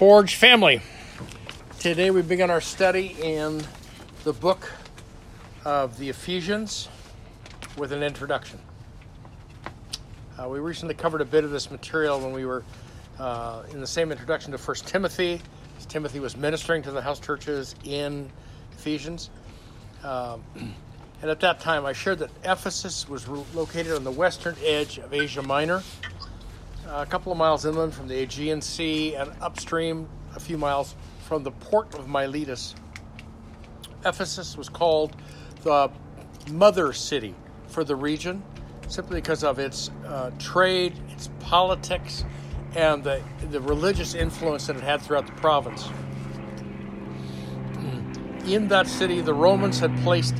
Forge family. Today we begin our study in the book of the Ephesians with an introduction. Uh, we recently covered a bit of this material when we were uh, in the same introduction to First Timothy. Timothy was ministering to the house churches in Ephesians. Um, and at that time, I shared that Ephesus was located on the western edge of Asia Minor a couple of miles inland from the Aegean Sea and upstream a few miles from the port of Miletus. Ephesus was called the mother city for the region simply because of its uh, trade, its politics, and the, the religious influence that it had throughout the province. In that city, the Romans had placed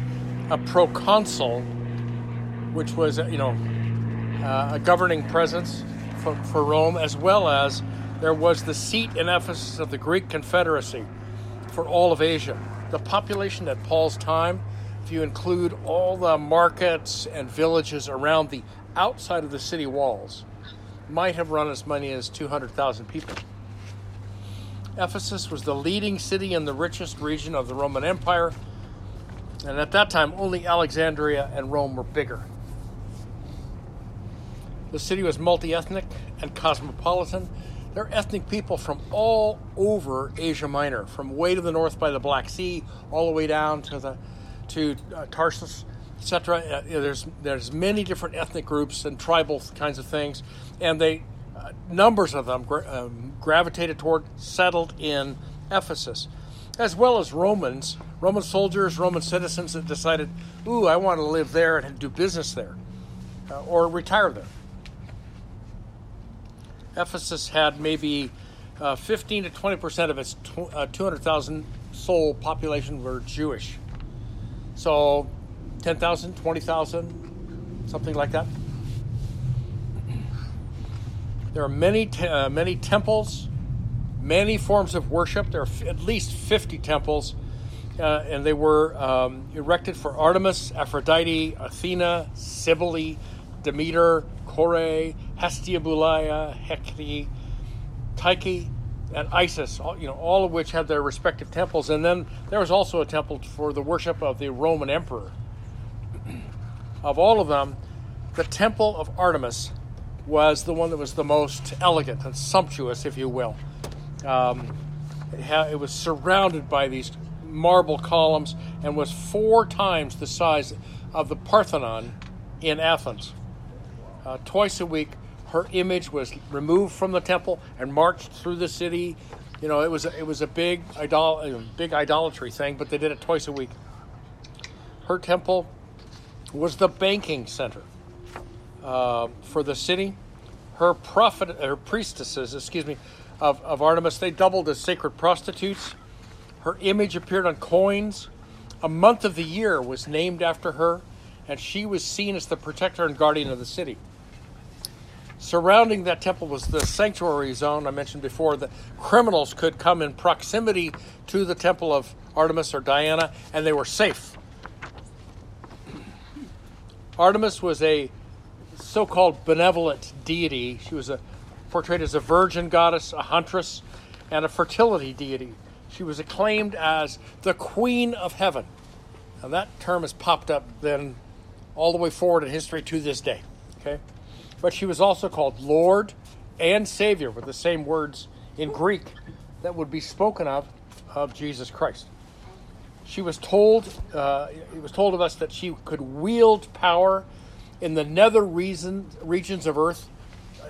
a proconsul, which was, you know, uh, a governing presence for, for Rome, as well as there was the seat in Ephesus of the Greek Confederacy for all of Asia. The population at Paul's time, if you include all the markets and villages around the outside of the city walls, might have run as many as 200,000 people. Ephesus was the leading city in the richest region of the Roman Empire, and at that time, only Alexandria and Rome were bigger. The city was multi ethnic and cosmopolitan. There are ethnic people from all over Asia Minor, from way to the north by the Black Sea, all the way down to the to uh, Tarsus, etc. Uh, there's there's many different ethnic groups and tribal kinds of things, and they uh, numbers of them gra- um, gravitated toward settled in Ephesus, as well as Romans, Roman soldiers, Roman citizens that decided, "Ooh, I want to live there and do business there, uh, or retire there." Ephesus had maybe uh, 15 to 20 percent of its tw- uh, 200,000 soul population were Jewish. So 10,000, 20,000, something like that. There are many, te- uh, many temples, many forms of worship. There are f- at least 50 temples, uh, and they were um, erected for Artemis, Aphrodite, Athena, Cybele, Demeter, Kore, Hestia Boulaia, Hecate, Tyche, and Isis, all, you know, all of which had their respective temples. And then there was also a temple for the worship of the Roman emperor. of all of them, the temple of Artemis was the one that was the most elegant and sumptuous, if you will. Um, it, ha- it was surrounded by these marble columns and was four times the size of the Parthenon in Athens uh, twice a week. Her image was removed from the temple and marched through the city. You know, it was a, it was a big idol, big idolatry thing, but they did it twice a week. Her temple was the banking center uh, for the city. Her prophet, her priestesses, excuse me, of, of Artemis, they doubled as sacred prostitutes. Her image appeared on coins. A month of the year was named after her, and she was seen as the protector and guardian of the city. Surrounding that temple was the sanctuary zone I mentioned before. that criminals could come in proximity to the temple of Artemis or Diana, and they were safe. Artemis was a so called benevolent deity. She was a, portrayed as a virgin goddess, a huntress, and a fertility deity. She was acclaimed as the Queen of Heaven. And that term has popped up then all the way forward in history to this day. Okay? But she was also called Lord and Savior with the same words in Greek that would be spoken of of Jesus Christ. She was told, uh, it was told of us that she could wield power in the nether reason, regions of earth,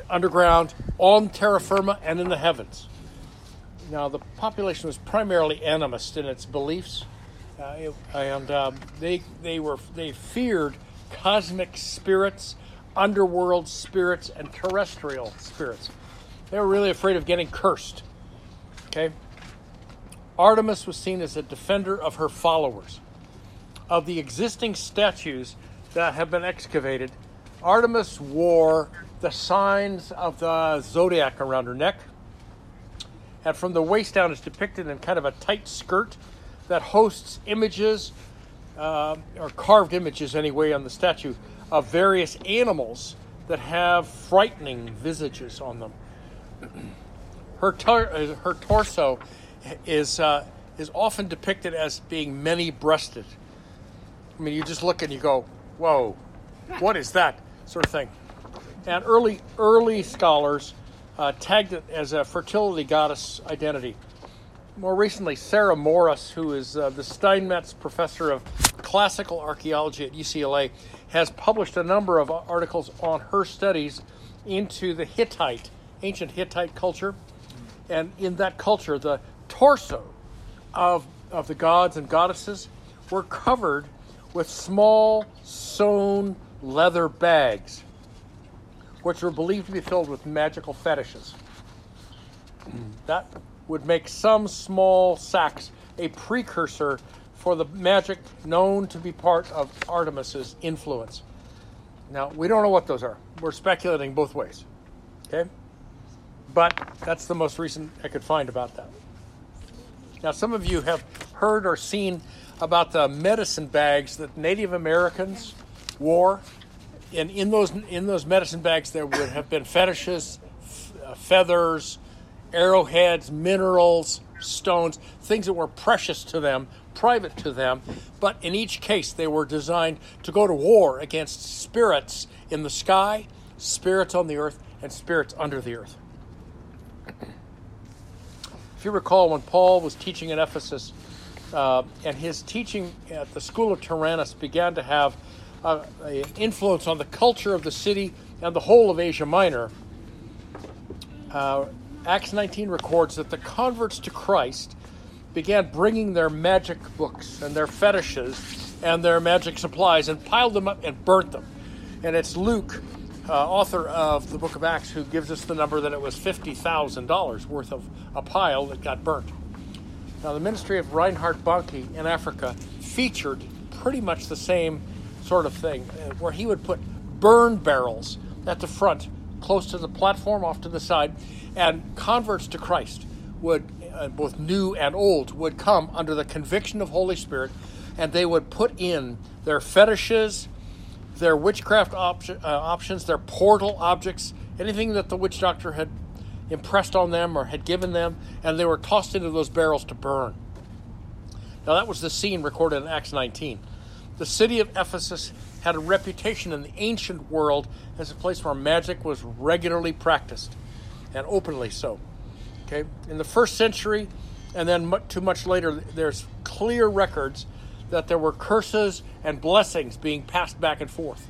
underground, on terra firma, and in the heavens. Now, the population was primarily animist in its beliefs, uh, and um, they they were they feared cosmic spirits underworld spirits and terrestrial spirits. They were really afraid of getting cursed. Okay? Artemis was seen as a defender of her followers. Of the existing statues that have been excavated, Artemis wore the signs of the zodiac around her neck. And from the waist down is depicted in kind of a tight skirt that hosts images, uh, or carved images anyway, on the statue of various animals that have frightening visages on them. Her, tor- uh, her torso is, uh, is often depicted as being many breasted. I mean, you just look and you go, whoa, what is that sort of thing? And early, early scholars uh, tagged it as a fertility goddess identity. More recently, Sarah Morris, who is uh, the Steinmetz Professor of Classical Archaeology at UCLA, has published a number of articles on her studies into the Hittite, ancient Hittite culture. And in that culture, the torso of, of the gods and goddesses were covered with small sewn leather bags, which were believed to be filled with magical fetishes. That would make some small sacks a precursor for the magic known to be part of Artemis's influence. Now, we don't know what those are. We're speculating both ways. Okay? But that's the most recent I could find about that. Now, some of you have heard or seen about the medicine bags that Native Americans wore. And in those, in those medicine bags, there would have been fetishes, f- uh, feathers, arrowheads, minerals, stones, things that were precious to them, private to them. But in each case, they were designed to go to war against spirits in the sky, spirits on the earth, and spirits under the earth. If you recall, when Paul was teaching in Ephesus, uh, and his teaching at the school of Tyrannus began to have uh, an influence on the culture of the city and the whole of Asia Minor, uh, Acts 19 records that the converts to Christ began bringing their magic books and their fetishes and their magic supplies and piled them up and burnt them. And it's Luke, uh, author of the book of Acts, who gives us the number that it was $50,000 worth of a pile that got burnt. Now, the ministry of Reinhard Bonnke in Africa featured pretty much the same sort of thing, uh, where he would put burn barrels at the front, close to the platform, off to the side, and converts to Christ would, uh, both new and old, would come under the conviction of Holy Spirit, and they would put in their fetishes, their witchcraft op- uh, options, their portal objects, anything that the witch doctor had impressed on them or had given them, and they were tossed into those barrels to burn. Now, that was the scene recorded in Acts 19. The city of Ephesus had a reputation in the ancient world as a place where magic was regularly practiced and openly so. Okay, in the first century, and then too much later, there's clear records that there were curses and blessings being passed back and forth.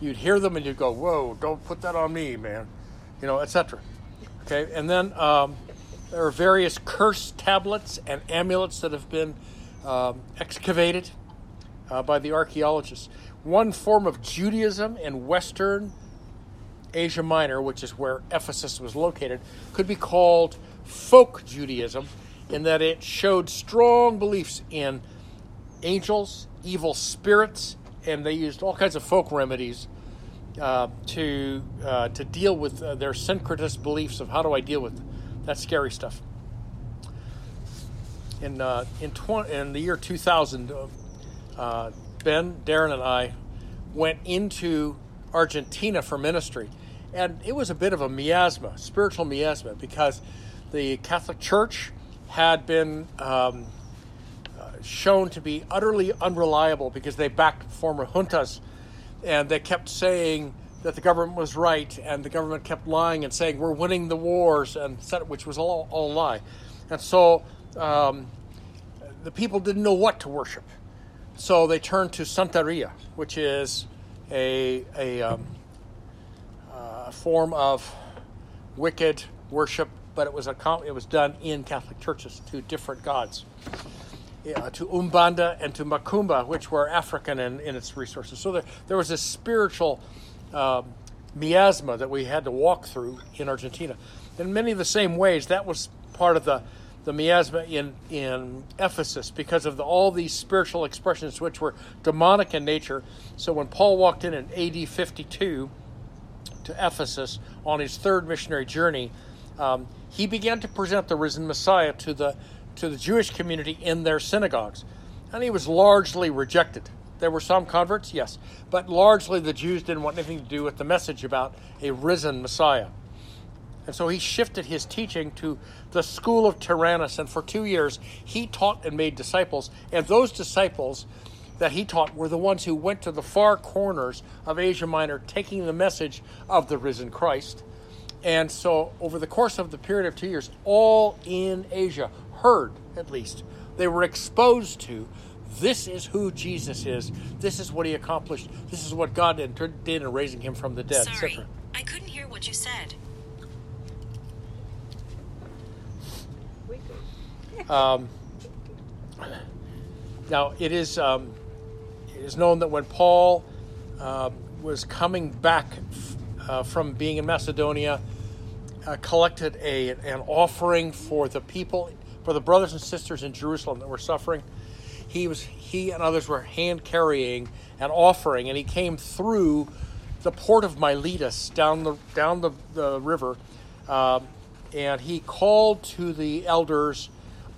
You'd hear them and you'd go, "Whoa, don't put that on me, man," you know, etc. Okay, and then um, there are various curse tablets and amulets that have been um, excavated uh, by the archaeologists. One form of Judaism in Western Asia Minor, which is where Ephesus was located, could be called folk Judaism in that it showed strong beliefs in angels, evil spirits, and they used all kinds of folk remedies uh, to uh, to deal with uh, their syncretist beliefs of how do I deal with that scary stuff. In uh, in, tw- in the year 2000, uh, Ben, Darren, and I went into Argentina for ministry, and it was a bit of a miasma, spiritual miasma, because the Catholic Church had been um, uh, shown to be utterly unreliable because they backed former juntas. And they kept saying that the government was right and the government kept lying and saying we're winning the wars and which was all, all lie. And so um, the people didn't know what to worship so they turned to santeria which is a, a um, a form of wicked worship, but it was a it was done in Catholic churches to different gods, yeah, to Umbanda and to Macumba, which were African in, in its resources. So there, there was this spiritual um, miasma that we had to walk through in Argentina. In many of the same ways, that was part of the the miasma in, in Ephesus because of the, all these spiritual expressions which were demonic in nature. So when Paul walked in in AD 52, to Ephesus on his third missionary journey, um, he began to present the risen Messiah to the to the Jewish community in their synagogues, and he was largely rejected. There were some converts, yes, but largely the Jews didn't want anything to do with the message about a risen Messiah. And so he shifted his teaching to the school of Tyrannus. And for two years, he taught and made disciples. And those disciples that he taught were the ones who went to the far corners of Asia Minor, taking the message of the risen Christ. And so, over the course of the period of two years, all in Asia heard, at least, they were exposed to this is who Jesus is. This is what he accomplished. This is what God did in raising him from the dead. Sorry, I couldn't hear what you said. Um, now, it is, um, it is known that when Paul uh, was coming back uh, from being in Macedonia, uh, collected a, an offering for the people, for the brothers and sisters in Jerusalem that were suffering. He was he and others were hand carrying an offering, and he came through the port of Miletus down the down the, the river, um, and he called to the elders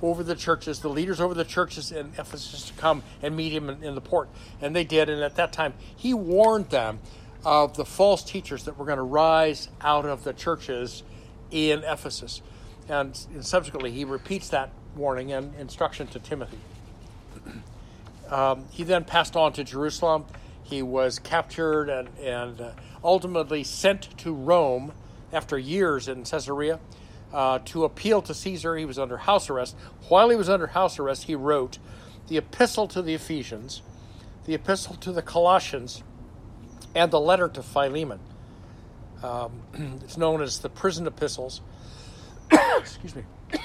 over the churches, the leaders over the churches in Ephesus to come and meet him in, in, the port. And they did. And at that time, he warned them of the false teachers that were going to rise out of the churches in Ephesus. And, and subsequently, he repeats that warning and instruction to Timothy. Um, he then passed on to Jerusalem. He was captured and, and uh, ultimately sent to Rome after years in Caesarea uh, to appeal to Caesar. He was under house arrest. While he was under house arrest, he wrote the epistle to the Ephesians, the epistle to the Colossians, and the letter to Philemon. Um, it's known as the prison epistles. Excuse me.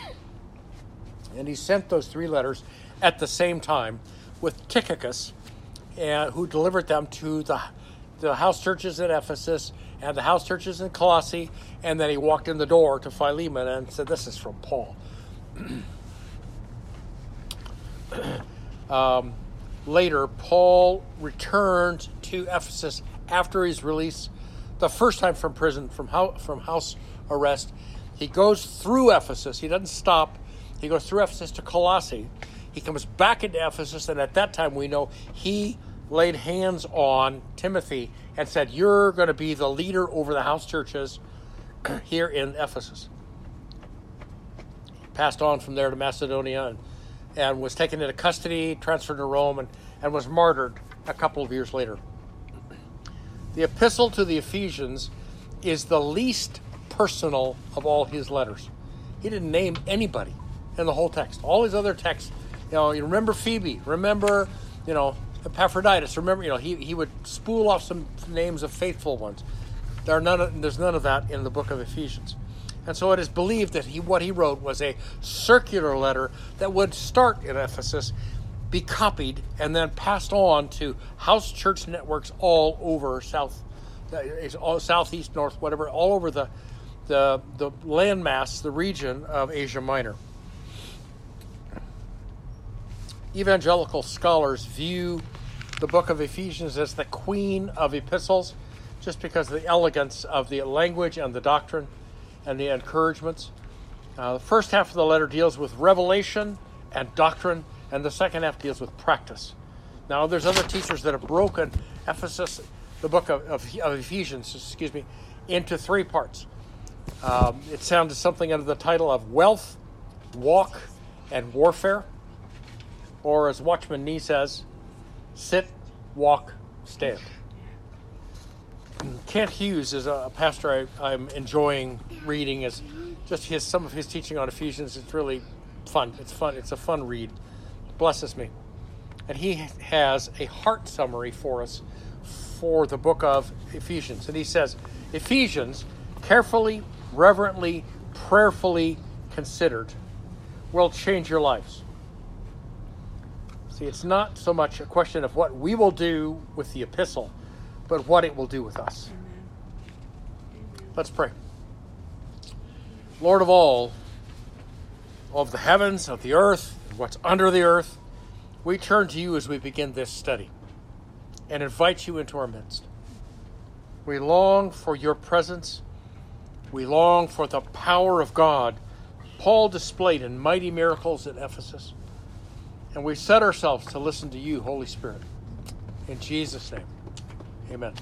And he sent those three letters at the same time with Tychicus, uh, who delivered them to the, the house churches at Ephesus and the house churches in Colossae, and then he walked in the door to Philemon and said, This is from Paul. um, later, Paul returned to Ephesus after his release, the first time from prison, from, house, from house arrest. He goes through Ephesus. He doesn't stop. He goes through Ephesus to Colossae. He comes back into Ephesus, and at that time we know he laid hands on Timothy and said, You're going to be the leader over the house churches here in Ephesus. Passed on from there to Macedonia and, and was taken into custody, transferred to Rome, and, and was martyred a couple of years later. The epistle to the Ephesians is the least personal of all his letters. He didn't name anybody in the whole text. All his other texts, you know, you remember Phoebe, remember, you know, Epaphroditus. Remember, you know, he, he would spool off some names of faithful ones. There are none of, there's none of that in the book of Ephesians. And so it is believed that he, what he wrote was a circular letter that would start in Ephesus, be copied, and then passed on to house church networks all over South, uh, all, Southeast, North, whatever, all over the, the, the landmass, the region of Asia Minor. Evangelical scholars view the book of Ephesians as the queen of epistles, just because of the elegance of the language and the doctrine and the encouragements. Uh, the first half of the letter deals with revelation and doctrine, and the second half deals with practice. Now, there's other teachers that have broken Ephesus, the book of, of, of Ephesians, excuse me, into three parts. Um, it sounded something under the title of wealth, walk, and warfare. Or as Watchman Nee says, sit, walk, stand. Kent Hughes is a pastor I, am enjoying reading. Is just his some of his teaching on Ephesians. It's really fun. It's fun. It's a fun read. blesses me. And he has a heart summary for us for the book of Ephesians. And he says, Ephesians, carefully, reverently, prayerfully considered, will change your lives. See, it's not so much a question of what we will do with the epistle, but what it will do with us. Amen. Let's pray. Lord of all, of the heavens, of the earth, and what's under the earth, we turn to you as we begin this study and invite you into our midst. We long for your presence. We long for the power of God Paul displayed in mighty miracles at Ephesus. And we set ourselves to listen to you, Holy Spirit. In Jesus' name, amen.